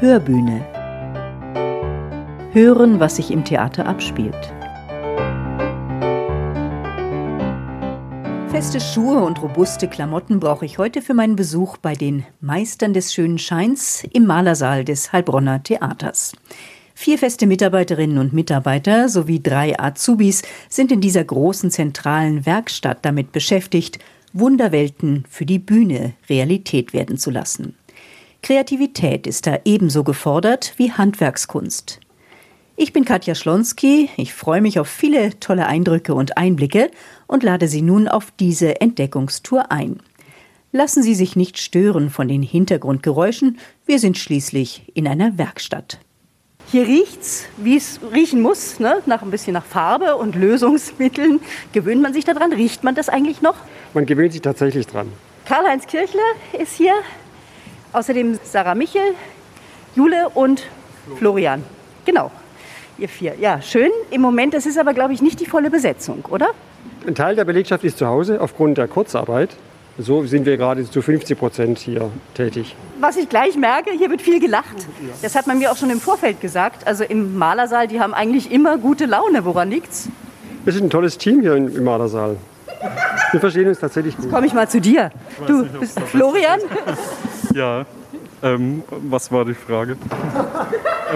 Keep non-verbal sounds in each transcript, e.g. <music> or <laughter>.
Hörbühne. Hören, was sich im Theater abspielt. Feste Schuhe und robuste Klamotten brauche ich heute für meinen Besuch bei den Meistern des schönen Scheins im Malersaal des Heilbronner Theaters. Vier feste Mitarbeiterinnen und Mitarbeiter sowie drei Azubis sind in dieser großen zentralen Werkstatt damit beschäftigt, Wunderwelten für die Bühne Realität werden zu lassen. Kreativität ist da ebenso gefordert wie Handwerkskunst. Ich bin Katja Schlonski, ich freue mich auf viele tolle Eindrücke und Einblicke und lade Sie nun auf diese Entdeckungstour ein. Lassen Sie sich nicht stören von den Hintergrundgeräuschen, wir sind schließlich in einer Werkstatt. Hier riecht's, wie es riechen muss, ne? nach ein bisschen nach Farbe und Lösungsmitteln. Gewöhnt man sich daran? Riecht man das eigentlich noch? Man gewöhnt sich tatsächlich dran. Karl-Heinz Kirchler ist hier, außerdem Sarah Michel, Jule und Florian. Genau, ihr vier. Ja, schön. Im Moment, das ist aber, glaube ich, nicht die volle Besetzung, oder? Ein Teil der Belegschaft ist zu Hause aufgrund der Kurzarbeit. So sind wir gerade zu 50 Prozent hier tätig. Was ich gleich merke, hier wird viel gelacht. Das hat man mir auch schon im Vorfeld gesagt. Also im Malersaal, die haben eigentlich immer gute Laune. Woran liegt's? Wir sind ein tolles Team hier im Malersaal. Wir verstehen uns tatsächlich gut. Jetzt komme ich mal zu dir. Du bist Florian? Ja, ähm, was war die Frage?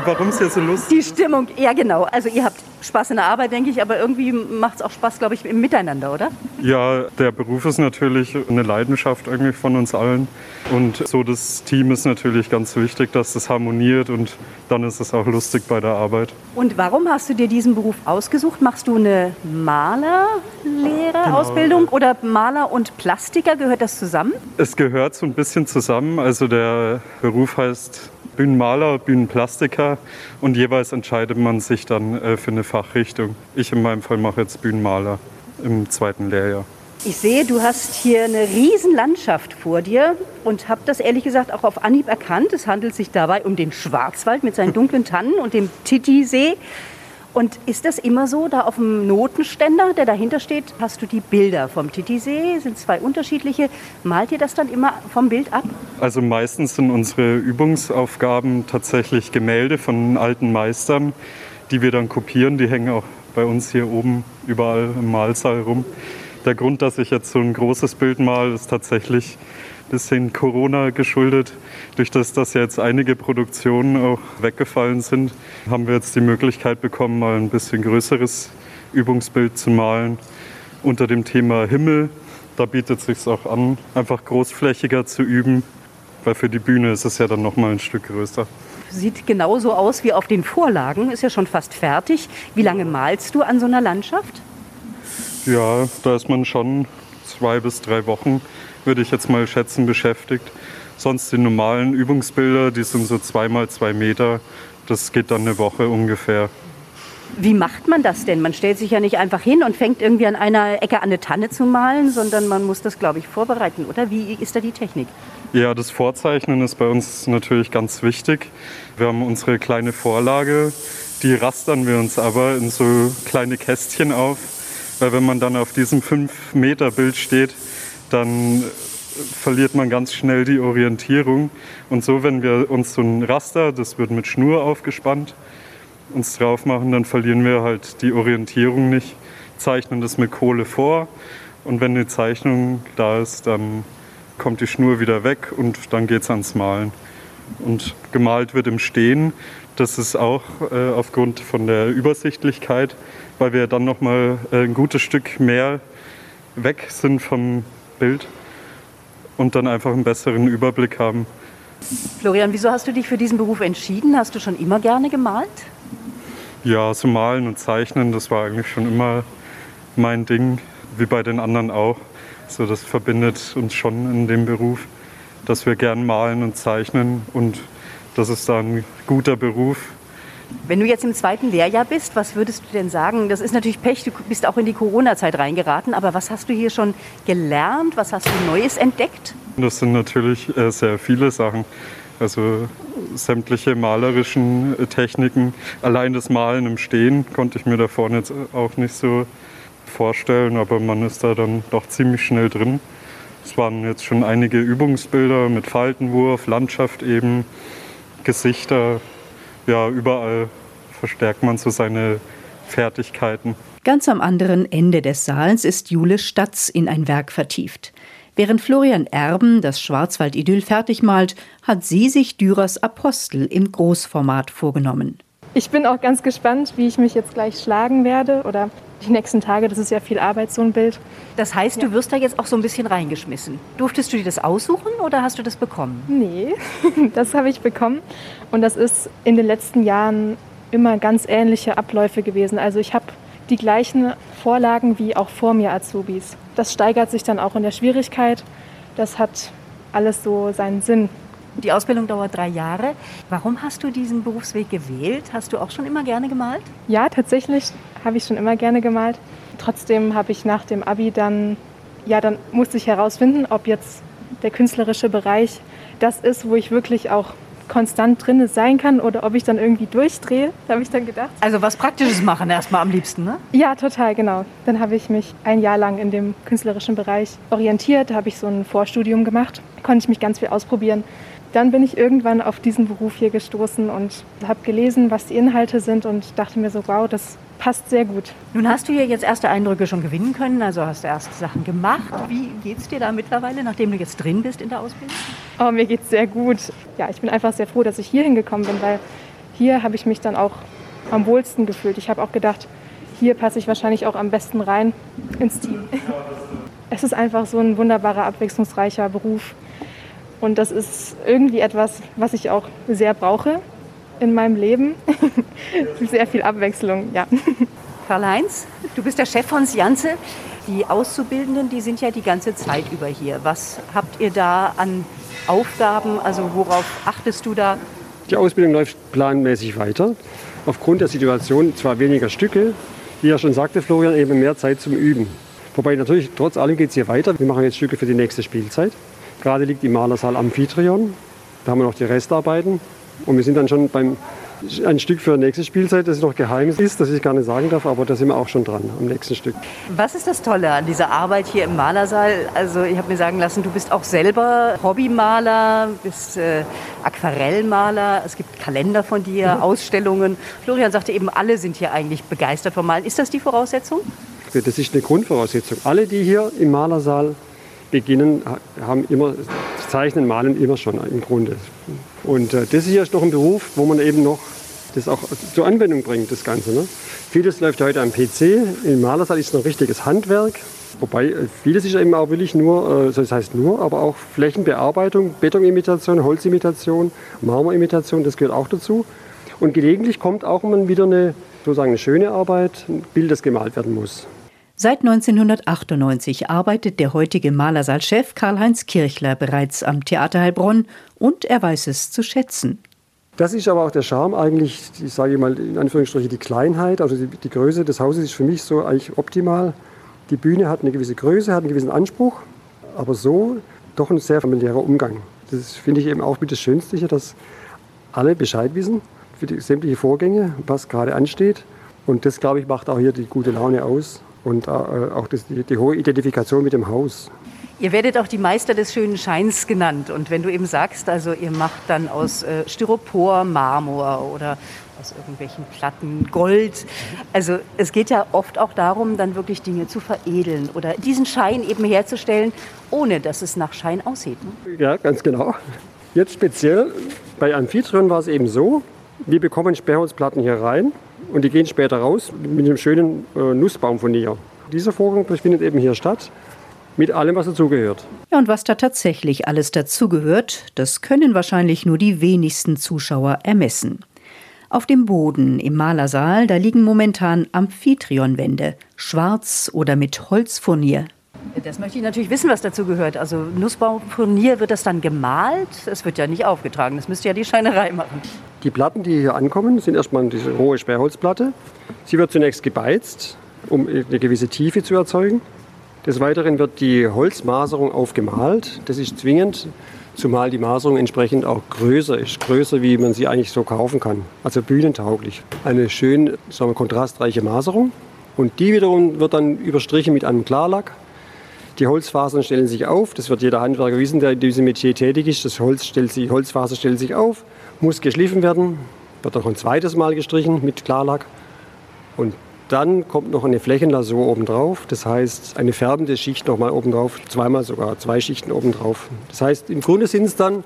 Warum ist hier so lustig? Die Stimmung, ja genau. Also ihr habt Spaß in der Arbeit, denke ich, aber irgendwie macht es auch Spaß, glaube ich, im Miteinander, oder? Ja, der Beruf ist natürlich eine Leidenschaft eigentlich von uns allen. Und so das Team ist natürlich ganz wichtig, dass das harmoniert und dann ist es auch lustig bei der Arbeit. Und warum hast du dir diesen Beruf ausgesucht? Machst du eine Malerlehrerausbildung Genau. oder Maler und Plastiker? Gehört das zusammen? Es gehört so ein bisschen zusammen. Also der Beruf heißt Bühnenmaler, Bühnenplastiker und jeweils entscheidet man sich dann äh, für eine Fachrichtung. Ich in meinem Fall mache jetzt Bühnenmaler im zweiten Lehrjahr. Ich sehe, du hast hier eine riesen Landschaft vor dir und habe das ehrlich gesagt auch auf Anhieb erkannt. Es handelt sich dabei um den Schwarzwald mit seinen dunklen Tannen und dem Titisee. Und ist das immer so, da auf dem Notenständer, der dahinter steht, hast du die Bilder vom Titisee, sind zwei unterschiedliche. Malt ihr das dann immer vom Bild ab? Also meistens sind unsere Übungsaufgaben tatsächlich Gemälde von alten Meistern, die wir dann kopieren. Die hängen auch bei uns hier oben überall im Malsaal rum. Der Grund, dass ich jetzt so ein großes Bild mal, ist tatsächlich bisschen Corona geschuldet. Durch das, dass jetzt einige Produktionen auch weggefallen sind, haben wir jetzt die Möglichkeit bekommen, mal ein bisschen größeres Übungsbild zu malen unter dem Thema Himmel. Da bietet es sich auch an, einfach großflächiger zu üben, weil für die Bühne ist es ja dann noch mal ein Stück größer. Sieht genauso aus wie auf den Vorlagen, ist ja schon fast fertig. Wie lange malst du an so einer Landschaft? Ja, da ist man schon zwei bis drei Wochen, würde ich jetzt mal schätzen, beschäftigt. Sonst die normalen Übungsbilder, die sind so zweimal zwei Meter. Das geht dann eine Woche ungefähr. Wie macht man das denn? Man stellt sich ja nicht einfach hin und fängt irgendwie an einer Ecke an eine Tanne zu malen, sondern man muss das, glaube ich, vorbereiten, oder? Wie ist da die Technik? Ja, das Vorzeichnen ist bei uns natürlich ganz wichtig. Wir haben unsere kleine Vorlage, die rastern wir uns aber in so kleine Kästchen auf. Weil wenn man dann auf diesem 5-Meter-Bild steht, dann verliert man ganz schnell die Orientierung. Und so, wenn wir uns so ein Raster, das wird mit Schnur aufgespannt, uns drauf machen, dann verlieren wir halt die Orientierung nicht, zeichnen das mit Kohle vor und wenn die Zeichnung da ist, dann kommt die Schnur wieder weg und dann geht es ans Malen. Und gemalt wird im Stehen. Das ist auch äh, aufgrund von der Übersichtlichkeit, weil wir dann noch mal äh, ein gutes Stück mehr weg sind vom Bild und dann einfach einen besseren Überblick haben. Florian, wieso hast du dich für diesen Beruf entschieden? Hast du schon immer gerne gemalt? Ja, so malen und zeichnen, das war eigentlich schon immer mein Ding, wie bei den anderen auch. So, das verbindet uns schon in dem Beruf, dass wir gern malen und zeichnen und das ist dann ein guter Beruf. Wenn du jetzt im zweiten Lehrjahr bist, was würdest du denn sagen? Das ist natürlich Pech, du bist auch in die Corona-Zeit reingeraten, aber was hast du hier schon gelernt? Was hast du Neues entdeckt? Das sind natürlich äh, sehr viele Sachen. Also sämtliche malerischen äh, Techniken. Allein das Malen im Stehen konnte ich mir da vorne jetzt auch nicht so vorstellen, aber man ist da dann doch ziemlich schnell drin. Es waren jetzt schon einige Übungsbilder mit Faltenwurf, Landschaft eben, Gesichter. Ja, überall verstärkt man so seine Fertigkeiten. Ganz am anderen Ende des Saals ist Jule Statz in ein Werk vertieft. Während Florian Erben das Schwarzwald-Idyll fertig malt, hat sie sich Dürers Apostel im Großformat vorgenommen. Ich bin auch ganz gespannt, wie ich mich jetzt gleich schlagen werde oder die nächsten Tage. Das ist ja viel Arbeit, so ein Bild. Das heißt, du wirst da jetzt auch so ein bisschen reingeschmissen. Durftest du dir das aussuchen oder hast du das bekommen? Nee, <laughs> das habe ich bekommen. Und das ist in den letzten Jahren immer ganz ähnliche Abläufe gewesen. Also ich habe die gleichen Vorlagen wie auch vor mir Azubis. Das steigert sich dann auch in der Schwierigkeit. Das hat alles so seinen Sinn. Die Ausbildung dauert drei Jahre. Warum hast du diesen Berufsweg gewählt? Hast du auch schon immer gerne gemalt? Ja, tatsächlich habe ich schon immer gerne gemalt. Trotzdem habe ich nach dem Abi dann, ja, dann musste ich herausfinden, ob jetzt der künstlerische Bereich das ist, wo ich wirklich auch konstant drin sein kann oder ob ich dann irgendwie durchdrehe, <laughs> habe ich dann gedacht. Also was Praktisches machen erstmal am liebsten, ne? Ja, total, genau. Dann habe ich mich ein Jahr lang in dem künstlerischen Bereich orientiert, da habe ich so ein Vorstudium gemacht, konnte ich mich ganz viel ausprobieren. Dann bin ich irgendwann auf diesen Beruf hier gestoßen und habe gelesen, was die Inhalte sind und dachte mir so, wow, das passt sehr gut. Nun hast du ja jetzt erste Eindrücke schon gewinnen können, also hast du erste Sachen gemacht. Wie geht es dir da mittlerweile, nachdem du jetzt drin bist in der Ausbildung? Oh, mir geht es sehr gut. Ja, ich bin einfach sehr froh, dass ich hier hingekommen bin, weil hier habe ich mich dann auch am wohlsten gefühlt. Ich habe auch gedacht, hier passe ich wahrscheinlich auch am besten rein ins Team. Es ist einfach so ein wunderbarer, abwechslungsreicher Beruf. Und das ist irgendwie etwas, was ich auch sehr brauche in meinem Leben. <laughs> Sehr viel Abwechslung, ja. Karl-Heinz, du bist der Chef von Janze. Die Auszubildenden, die sind ja die ganze Zeit über hier. Was habt ihr da an Aufgaben? Also worauf achtest du da? Die Ausbildung läuft planmäßig weiter. Aufgrund der Situation zwar weniger Stücke, wie ja schon sagte Florian, eben mehr Zeit zum Üben. Wobei natürlich trotz allem geht es hier weiter. Wir machen jetzt Stücke für die nächste Spielzeit. Gerade liegt im Malersaal Amphitryon. Da haben wir noch die Restarbeiten. Und wir sind dann schon beim ein Stück für die nächste Spielzeit, das noch geheim ist, das ich gar nicht sagen darf, aber da sind wir auch schon dran am nächsten Stück. Was ist das Tolle an dieser Arbeit hier im Malersaal? Also ich habe mir sagen lassen, du bist auch selber Hobbymaler, bist äh, Aquarellmaler, es gibt Kalender von dir, mhm. Ausstellungen. Florian sagte eben, alle sind hier eigentlich begeistert vom Malen. Ist das die Voraussetzung? Das ist eine Grundvoraussetzung. Alle, die hier im Malersaal beginnen, haben immer, zeichnen, malen immer schon im Grunde. Und äh, das hier ist noch ein Beruf, wo man eben noch das auch zur Anwendung bringt, das Ganze. Ne? Vieles läuft heute am PC. Im Malersaal ist es noch richtiges Handwerk. Wobei äh, vieles ist eben auch wirklich nur, äh, das heißt nur, aber auch Flächenbearbeitung, Betonimitation, Holzimitation, Marmorimitation, das gehört auch dazu. Und gelegentlich kommt auch mal wieder eine, sozusagen eine schöne Arbeit, ein Bild, das gemalt werden muss. Seit 1998 arbeitet der heutige Malersaalchef Karl-Heinz Kirchler bereits am Theater Heilbronn und er weiß es zu schätzen. Das ist aber auch der Charme eigentlich, ich sage mal in Anführungsstrichen die Kleinheit, also die, die, Größe des Hauses ist für mich so eigentlich optimal. Die Bühne hat eine gewisse Größe, hat einen gewissen Anspruch, aber so doch ein sehr familiärer Umgang. Das finde ich eben auch mit das Schönste hier, dass alle Bescheid wissen für die sämtliche Vorgänge, was gerade ansteht. Und das, glaube ich, macht auch hier die gute Laune aus und äh, auch das, die, die hohe Identifikation mit dem Haus. Ihr werdet auch die Meister des schönen Scheins genannt. Und wenn du eben sagst, also ihr macht dann aus äh, Styropor Marmor oder aus irgendwelchen Platten Gold. Also es geht ja oft auch darum, dann wirklich Dinge zu veredeln oder diesen Schein eben herzustellen, ohne dass es nach Schein aussieht. Ne? Ja, ganz genau. Jetzt speziell bei Amphitryon war es eben so, wir bekommen Sperrholzplatten hier rein und die gehen später raus mit einem schönen äh, Nussbaumfurnier. Dieser Vorgang findet eben hier statt mit allem, was dazugehört. Ja, und was da tatsächlich alles dazugehört, das können wahrscheinlich nur die wenigsten Zuschauer ermessen. Auf dem Boden im Malersaal, da liegen momentan Amphitrionwände, schwarz oder mit Holzfurnier. Das möchte ich natürlich wissen, was dazu gehört. Also Nussbaumfurnier, wird das dann gemalt? Es wird ja nicht aufgetragen, das müsste ja die Schreinerei machen. Die Platten, die hier ankommen, sind erstmal diese rohe Sperrholzplatte. Sie wird zunächst gebeizt, um eine gewisse Tiefe zu erzeugen. Des Weiteren wird die Holzmaserung aufgemalt. Das ist zwingend, zumal die Maserung entsprechend auch größer ist. Größer, wie man sie eigentlich so kaufen kann. Also bühnentauglich. Eine schön sagen wir, kontrastreiche Maserung. Und die wiederum wird dann überstrichen mit einem Klarlack Die Holzfasern stellen sich auf, das wird jeder Handwerker wissen, der in diesem Metier tätig ist. Das Holz stellt sich, Holzfaser stellt sich auf, muss geschliffen werden, wird auch ein zweites Mal gestrichen mit Klarlack. Und dann kommt noch eine Flächenlasur obendrauf, das heißt eine färbende Schicht nochmal obendrauf, zweimal sogar, zwei Schichten obendrauf. Das heißt, im Grunde sind es dann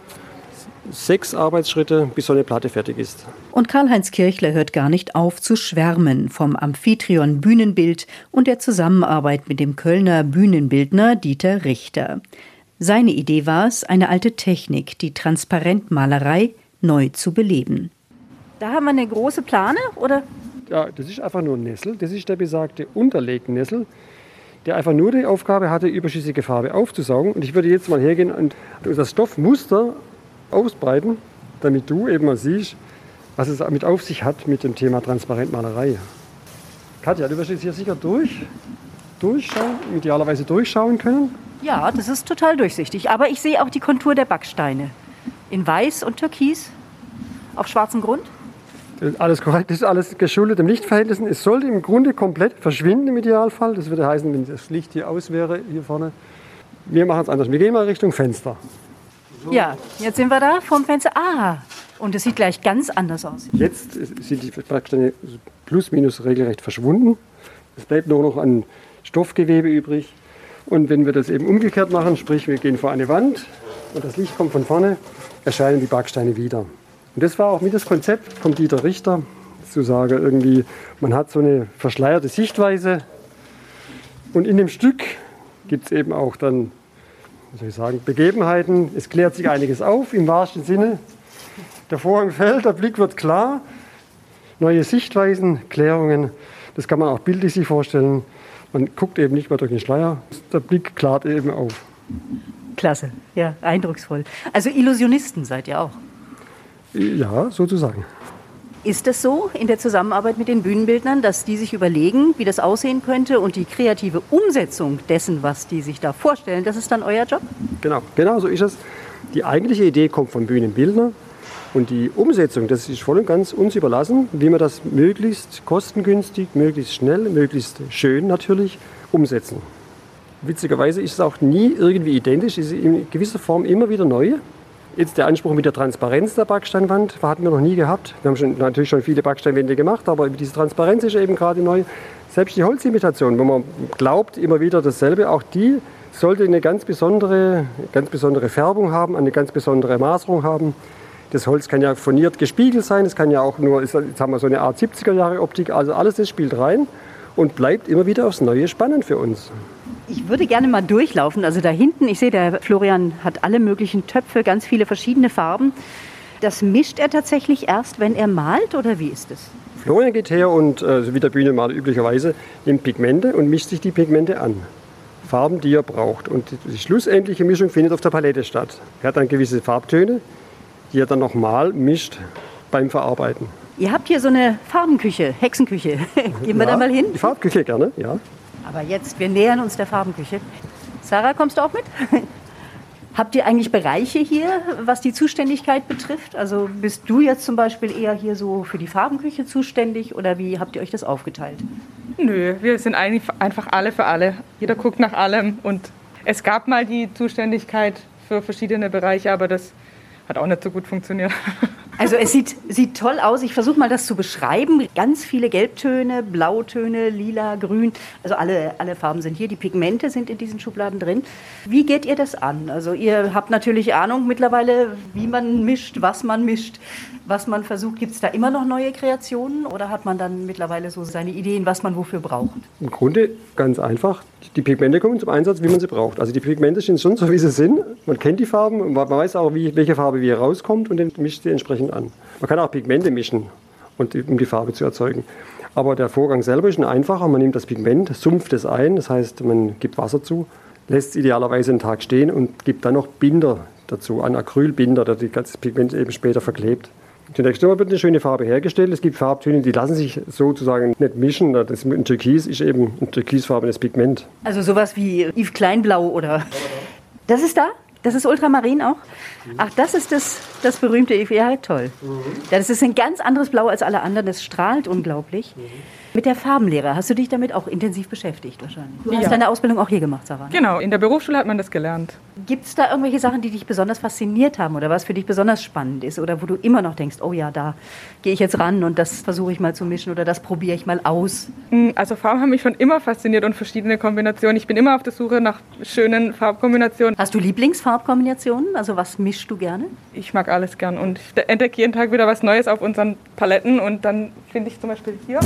sechs Arbeitsschritte, bis so eine Platte fertig ist. Und Karl-Heinz Kirchler hört gar nicht auf zu schwärmen vom Amphitryon Bühnenbild und der Zusammenarbeit mit dem Kölner Bühnenbildner Dieter Richter. Seine Idee war es, eine alte Technik, die Transparentmalerei, neu zu beleben. Da haben wir eine große Plane, oder? Ja, das ist einfach nur ein Nessel. Das ist der besagte Unterlegnessel, der einfach nur die Aufgabe hatte, überschüssige Farbe aufzusaugen. Und ich würde jetzt mal hergehen und das Stoffmuster ausbreiten, damit du eben mal siehst, was es mit auf sich hat mit dem Thema Transparentmalerei. Katja, du wirst jetzt hier sicher durch, durchschauen, idealerweise durchschauen können. Ja, das ist total durchsichtig. Aber ich sehe auch die Kontur der Backsteine. In weiß und türkis auf schwarzem Grund. Alles korrekt, das ist alles geschuldet dem Lichtverhältnissen. Es sollte im Grunde komplett verschwinden im Idealfall. Das würde heißen, wenn das Licht hier aus wäre, hier vorne. Wir machen es anders. Wir gehen mal Richtung Fenster. Ja, jetzt sind wir da vorm Fenster. Ah, und es sieht gleich ganz anders aus. Jetzt sind die Backsteine plus minus regelrecht verschwunden. Es bleibt nur noch ein Stoffgewebe übrig. Und wenn wir das eben umgekehrt machen, sprich wir gehen vor eine Wand und das Licht kommt von vorne, erscheinen die Backsteine wieder. Und das war auch mit das Konzept von Dieter Richter, zu sagen, irgendwie, man hat so eine verschleierte Sichtweise. Und in dem Stück gibt es eben auch dann wie soll ich sagen, Begebenheiten. Es klärt sich einiges auf im wahrsten Sinne. Der Vorhang fällt, der Blick wird klar. Neue Sichtweisen, Klärungen, das kann man auch bildlich sich vorstellen. Man guckt eben nicht mehr durch den Schleier, der Blick klart eben auf. Klasse, ja, eindrucksvoll. Also Illusionisten seid ihr auch. Ja, sozusagen. Ist es so in der Zusammenarbeit mit den Bühnenbildnern, dass die sich überlegen, wie das aussehen könnte und die kreative Umsetzung dessen, was die sich da vorstellen, das ist dann euer Job? Genau, genau so ist es. Die eigentliche Idee kommt vom Bühnenbildner und die Umsetzung, das ist voll und ganz uns überlassen, wie wir das möglichst kostengünstig, möglichst schnell, möglichst schön natürlich umsetzen. Witzigerweise ist es auch nie irgendwie identisch, es ist in gewisser Form immer wieder neu. Jetzt der Anspruch mit der Transparenz der Backsteinwand hatten wir noch nie gehabt. Wir haben schon, natürlich schon viele Backsteinwände gemacht, aber diese Transparenz ist eben gerade neu. Selbst die Holzimitation, wo man glaubt, immer wieder dasselbe, auch die sollte eine ganz besondere, ganz besondere Färbung haben, eine ganz besondere Maserung haben. Das Holz kann ja furniert gespiegelt sein, es kann ja auch nur, jetzt haben wir so eine Art 70er Jahre Optik, also alles das spielt rein und bleibt immer wieder aufs Neue spannend für uns. Ich würde gerne mal durchlaufen. Also da hinten, ich sehe, der Florian hat alle möglichen Töpfe, ganz viele verschiedene Farben. Das mischt er tatsächlich erst, wenn er malt oder wie ist es? Florian geht her und, äh, wie der Bühnenmaler üblicherweise, nimmt Pigmente und mischt sich die Pigmente an. Farben, die er braucht. Und die schlussendliche Mischung findet auf der Palette statt. Er hat dann gewisse Farbtöne, die er dann nochmal mischt beim Verarbeiten. Ihr habt hier so eine Farbenküche, Hexenküche. <laughs> Gehen wir ja, da mal hin? Die Farbküche gerne, ja. Aber jetzt, wir nähern uns der Farbenküche. Sarah, kommst du auch mit? <laughs> Habt ihr eigentlich Bereiche hier, was die Zuständigkeit betrifft? Also bist du jetzt zum Beispiel eher hier so für die Farbenküche zuständig oder wie habt ihr euch das aufgeteilt? Nö, wir sind eigentlich einfach alle für alle. Jeder guckt nach allem und es gab mal die Zuständigkeit für verschiedene Bereiche, aber das hat auch nicht so gut funktioniert. <laughs> Also es sieht, sieht toll aus. Ich versuche mal das zu beschreiben. Ganz viele Gelbtöne, Blautöne, Lila, Grün. Also alle, alle Farben sind hier. Die Pigmente sind in diesen Schubladen drin. Wie geht ihr das an? Also ihr habt natürlich Ahnung mittlerweile, wie man mischt, was man mischt, was man versucht. Gibt es da immer noch neue Kreationen oder hat man dann mittlerweile so seine Ideen, was man wofür braucht? Im Grunde ganz einfach. Die Pigmente kommen zum Einsatz, wie man sie braucht. Also die Pigmente sind schon so, wie sie sind. Man kennt die Farben und man weiß auch, wie, welche Farbe wie rauskommt und dann mischt sie entsprechend an. Man kann auch Pigmente mischen, und, um die Farbe zu erzeugen. Aber der Vorgang selber ist ein einfacher. Man nimmt das Pigment, sumpft es ein, das heißt, man gibt Wasser zu, lässt es idealerweise einen Tag stehen und gibt dann noch Binder dazu, an Acrylbinder, der das Pigment eben später verklebt. Zunächst einmal wird eine schöne Farbe hergestellt. Es gibt Farbtöne, die lassen sich sozusagen nicht mischen. Das ein Türkis ist eben ein türkisfarbenes Pigment. Also sowas wie Yves Kleinblau oder... Das ist da? Das ist Ultramarin auch? Ach, das ist das, das berühmte Yves. Ja, toll. Ja, das ist ein ganz anderes Blau als alle anderen. Das strahlt unglaublich. Mit der Farbenlehre hast du dich damit auch intensiv beschäftigt wahrscheinlich. Du hast Ja. deine Ausbildung auch hier gemacht, Sarah. ne? Genau, in der Berufsschule hat man das gelernt. Gibt es da irgendwelche Sachen, die dich besonders fasziniert haben oder was für dich besonders spannend ist oder wo du immer noch denkst, oh ja, da gehe ich jetzt ran und das versuche ich mal zu mischen oder das probiere ich mal aus? Mm, Also Farben haben mich schon immer fasziniert und verschiedene Kombinationen. Ich bin immer auf der Suche nach schönen Farbkombinationen. Hast du Lieblingsfarbkombinationen? Also was mischst du gerne? Ich mag alles gern und ich entdecke jeden Tag wieder was Neues auf unseren Paletten und dann finde ich zum Beispiel hier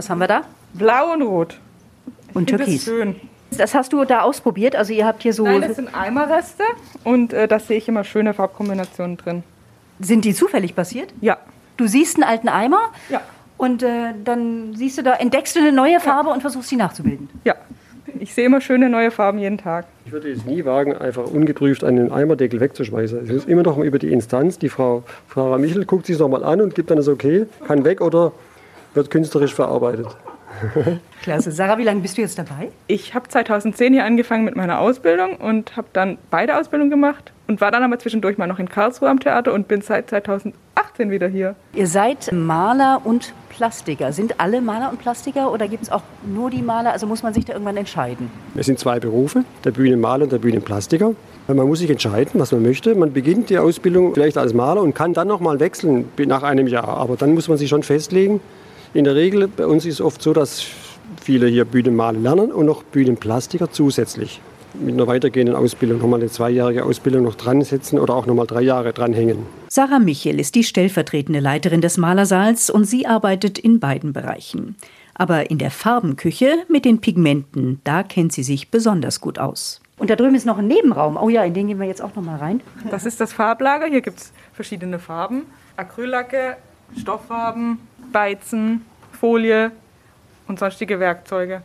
Was haben wir da? Blau und Rot. Und Türkis. Das schön. Das hast du da ausprobiert? Also ihr habt hier so... Nein, das sind Eimerreste und äh, da sehe ich immer schöne Farbkombinationen drin. sind die zufällig passiert? Ja, Du siehst einen alten Eimer ja, und äh, dann siehst du da, entdeckst du eine neue Farbe und versuchst sie nachzubilden. ja. Ich sehe immer schöne neue Farben jeden Tag. Ich würde es nie wagen, einfach ungeprüft einen Eimerdeckel wegzuschmeißen. Es muss immer noch mal über die Instanz. Die Frau, Frau Michel guckt sich nochmal an und gibt dann das Okay, kann weg oder wird künstlerisch verarbeitet. <laughs> Klasse. Sarah, wie lange bist du jetzt dabei? Ich habe 2010 hier angefangen mit meiner Ausbildung und habe dann beide Ausbildungen gemacht und war dann aber zwischendurch mal noch in Karlsruhe am Theater und bin seit 2018 wieder hier. Ihr seid Maler und Plastiker. Sind alle Maler und Plastiker oder gibt es auch nur die Maler? Also muss man sich da irgendwann entscheiden? Es sind zwei Berufe, der Bühnenmaler und der Bühnenplastiker. Man muss sich entscheiden, was man möchte. Man beginnt die Ausbildung vielleicht als Maler und kann dann noch mal wechseln nach einem Jahr. Aber dann muss man sich schon festlegen. In der Regel, bei uns ist es oft so, dass viele hier Bühnenmalen lernen und noch Bühnenplastiker zusätzlich mit einer weitergehenden Ausbildung nochmal eine zweijährige Ausbildung noch dran setzen oder auch nochmal drei Jahre dranhängen. Sarah Michel ist die stellvertretende Leiterin des Malersaals und sie arbeitet in beiden Bereichen. Aber in der Farbenküche mit den Pigmenten, da kennt sie sich besonders gut aus. Und da drüben ist noch ein Nebenraum. Oh ja, in den gehen wir jetzt auch noch mal rein. Das ist das Farblager. Hier gibt es verschiedene Farben. Acryllacke, Stofffarben, Beizen, Folie und sonstige Werkzeuge.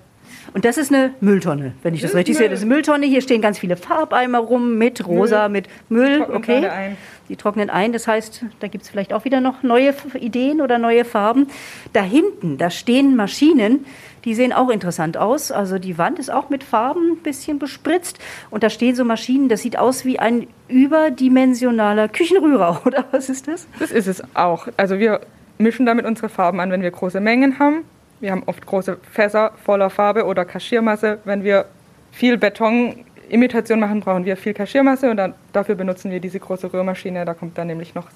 Und das ist eine Mülltonne, wenn ich das Das richtig sehe. Müll. Das ist eine Mülltonne. Hier stehen ganz viele Farbeimer rum mit rosa, mit Müll. Trocknen Okay. ein. Die trocknen ein. Das heißt, da gibt es vielleicht auch wieder noch neue Ideen oder neue Farben. Da hinten, da stehen Maschinen, die sehen auch interessant aus. Also die Wand ist auch mit Farben ein bisschen bespritzt. Und da stehen so Maschinen, das sieht aus wie ein überdimensionaler Küchenrührer, <laughs> oder was ist das? Das ist es auch. Also wir mischen damit unsere Farben an, wenn wir große Mengen haben. Wir haben oft große Fässer voller Farbe oder Kaschiermasse. Wenn wir viel Betonimitation machen, brauchen wir viel Kaschiermasse und dann, dafür benutzen wir diese große Rührmaschine. Da kommt dann nämlich noch,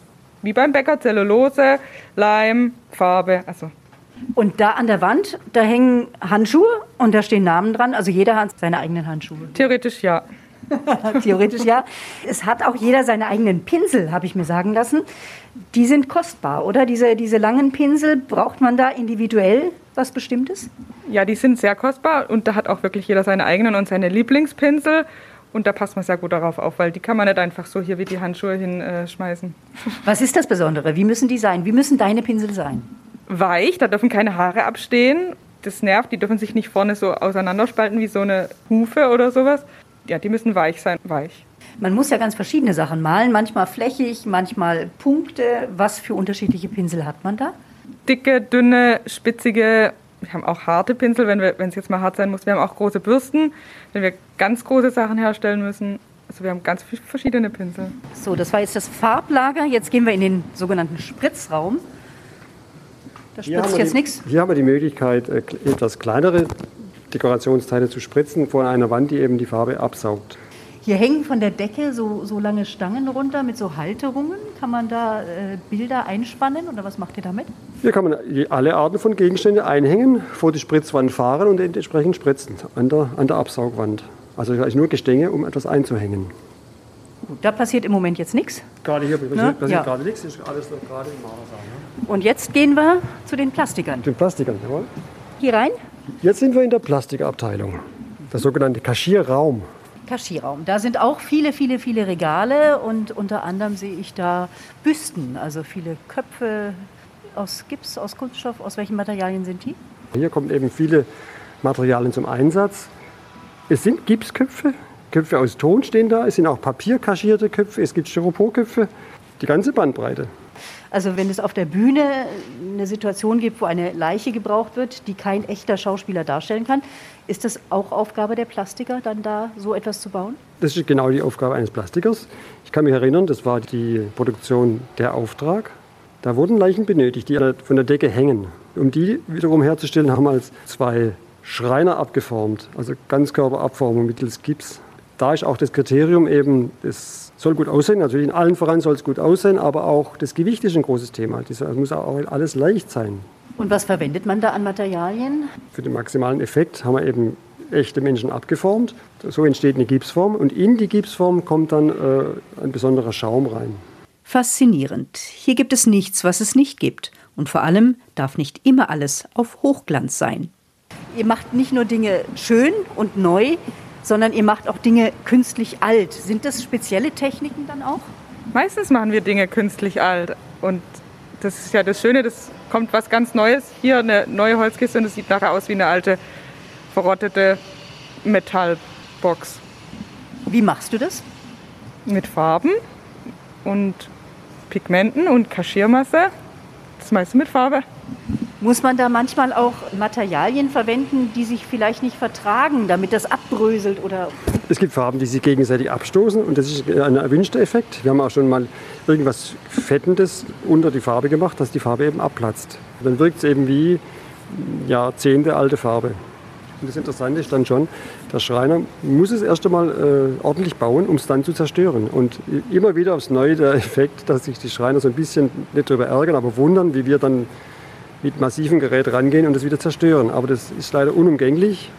wie beim Bäcker, Zellulose, Leim, Farbe. Also Und da an der Wand, da hängen Handschuhe und da stehen Namen dran. Also jeder hat seine eigenen Handschuhe. <laughs> theoretisch ja. Theoretisch ja. Es hat auch jeder seine eigenen Pinsel, habe ich mir sagen lassen. Die sind kostbar, oder? Diese, diese langen Pinsel, braucht man da individuell was Bestimmtes? Ja, die sind sehr kostbar und da hat auch wirklich jeder seine eigenen und seine Lieblingspinsel. Und da passt man sehr gut darauf auf, weil die kann man nicht einfach so hier wie die Handschuhe hinschmeißen. Was ist das Besondere? Wie müssen die sein? Wie müssen deine Pinsel sein? Weich, da dürfen keine Haare abstehen. Das nervt, die dürfen sich nicht vorne so auseinanderspalten wie so eine Hufe oder sowas. Ja, die müssen weich sein, weich. Man muss ja ganz verschiedene Sachen malen, manchmal flächig, manchmal Punkte. Was für unterschiedliche Pinsel hat man da? Dicke, dünne, spitzige, wir haben auch harte Pinsel, wenn es jetzt mal hart sein muss. Wir haben auch große Bürsten, wenn wir ganz große Sachen herstellen müssen. Also wir haben ganz verschiedene Pinsel. So, das war jetzt das Farblager. Jetzt gehen wir in den sogenannten Spritzraum. Da Hier haben spritzt wir jetzt die- nichts. Hier haben wir die Möglichkeit, äh, etwas kleinere Dekorationsteile zu spritzen von einer Wand, die eben die Farbe absaugt. Hier hängen von der Decke so, so lange Stangen runter mit so Halterungen. Kann man da äh, Bilder einspannen oder was macht ihr damit? Hier kann man alle Arten von Gegenständen einhängen, vor die Spritzwand fahren und entsprechend spritzen an der, an der Absaugwand. Also nur Gestänge, um etwas einzuhängen. Gut, da passiert im Moment jetzt nichts. Gerade hier passiert, Ne? passiert Ja. gerade nichts, ist alles noch gerade im Malersaal. Ne? Und jetzt gehen wir zu den Plastikern. Den Plastikern, jawohl. Hier rein, Jetzt sind wir in der Plastikabteilung, der sogenannte Kaschierraum. Kaschierraum. Da sind auch viele, viele, viele Regale und unter anderem sehe ich da Büsten, also viele Köpfe aus Gips, aus Kunststoff. Aus welchen Materialien sind die? Hier kommen eben viele Materialien zum Einsatz. Es sind Gipsköpfe, Köpfe aus Ton stehen da, es sind auch papierkaschierte Köpfe, es gibt Styroporköpfe, die ganze Bandbreite. Also wenn es auf der Bühne eine Situation gibt, wo eine Leiche gebraucht wird, die kein echter Schauspieler darstellen kann, ist das auch Aufgabe der Plastiker, dann da so etwas zu bauen? Das ist genau die Aufgabe eines Plastikers. Ich kann mich erinnern, das war die Produktion Der Auftrag. Da wurden Leichen benötigt, die von der Decke hängen. Um die wiederum herzustellen, haben wir als zwei Schreiner abgeformt, also Ganzkörperabformung mittels Gips. Da ist auch das Kriterium eben, es soll gut aussehen. Natürlich in allen voran soll es gut aussehen, aber auch das Gewicht ist ein großes Thema. Es muss auch alles leicht sein. Und was verwendet man da an Materialien? Für den maximalen Effekt haben wir eben echte Menschen abgeformt. So entsteht eine Gipsform und in die Gipsform kommt dann äh, ein besonderer Schaum rein. Faszinierend. Hier gibt es nichts, was es nicht gibt. Und vor allem darf nicht immer alles auf Hochglanz sein. Ihr macht nicht nur Dinge schön und neu, sondern ihr macht auch Dinge künstlich alt. Sind das spezielle Techniken dann auch? Meistens machen wir Dinge künstlich alt. Und das ist ja das Schöne, das kommt was ganz Neues. Hier eine neue Holzkiste und es sieht nachher aus wie eine alte, verrottete Metallbox. Wie machst du das? Mit Farben und Pigmenten und Kaschiermasse. Das meiste mit Farbe. Muss man da manchmal auch Materialien verwenden, die sich vielleicht nicht vertragen, damit das abbröselt oder? Es gibt Farben, die sich gegenseitig abstoßen und das ist ein erwünschter Effekt. Wir haben auch schon mal irgendwas Fettendes unter die Farbe gemacht, dass die Farbe eben abplatzt. Dann wirkt es eben wie Jahrzehnte alte Farbe. Und das Interessante ist dann schon, der Schreiner muss es erst einmal äh, ordentlich bauen, um es dann zu zerstören. Und immer wieder aufs Neue der <laughs> Effekt, dass sich die Schreiner so ein bisschen nicht darüber ärgern, aber wundern, wie wir dann mit massivem Gerät rangehen und es wieder zerstören. Aber das ist leider unumgänglich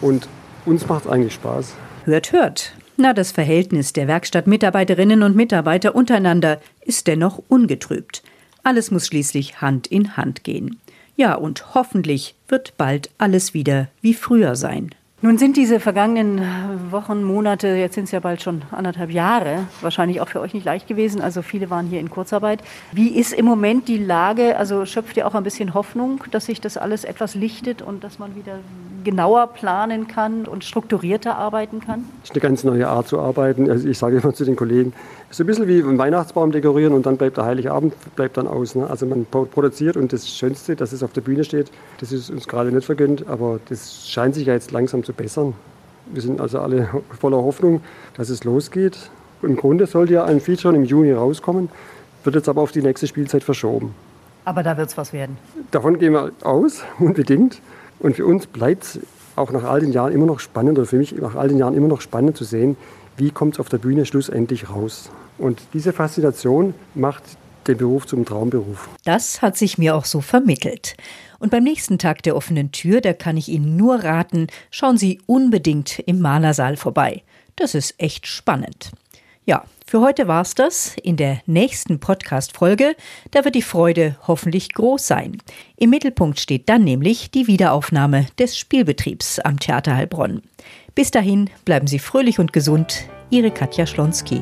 und uns macht es eigentlich Spaß. Hört, hört. Na, das Verhältnis der Werkstattmitarbeiterinnen und Mitarbeiter untereinander ist dennoch ungetrübt. Alles muss schließlich Hand in Hand gehen. Ja, und hoffentlich wird bald alles wieder wie früher sein. Nun sind diese vergangenen Wochen, Monate, jetzt sind es ja bald schon anderthalb Jahre, wahrscheinlich auch für euch nicht leicht gewesen. Also viele waren hier in Kurzarbeit. Wie ist im Moment die Lage? Also schöpft ihr auch ein bisschen Hoffnung, dass sich das alles etwas lichtet und dass man wieder genauer planen kann und strukturierter arbeiten kann? Das ist eine ganz neue Art zu arbeiten. Also ich sage immer zu den Kollegen, es ist ein bisschen wie ein Weihnachtsbaum dekorieren und dann bleibt der Heiligabend bleibt dann aus. Ne? Also man produziert und das Schönste, dass es auf der Bühne steht, das ist uns gerade nicht vergönnt, aber das scheint sich ja jetzt langsam zu bessern. Wir sind also alle <laughs> voller Hoffnung, dass es losgeht. Im Grunde sollte ja ein Feature im Juni rauskommen, wird jetzt aber auf die nächste Spielzeit verschoben. Aber da wird es was werden. Davon gehen wir aus, <laughs> unbedingt. Und für uns bleibt es auch nach all den Jahren immer noch spannend, oder für mich nach all den Jahren immer noch spannend zu sehen, wie kommt es auf der Bühne schlussendlich raus. Und diese Faszination macht den Beruf zum Traumberuf. Das hat sich mir auch so vermittelt. Und beim nächsten Tag der offenen Tür, da kann ich Ihnen nur raten, schauen Sie unbedingt im Malersaal vorbei. Das ist echt spannend. Ja, für heute war's das. In der nächsten Podcast-Folge, da wird die Freude hoffentlich groß sein. Im Mittelpunkt steht dann nämlich die Wiederaufnahme des Spielbetriebs am Theater Heilbronn. Bis dahin bleiben Sie fröhlich und gesund. Ihre Katja Schlonski.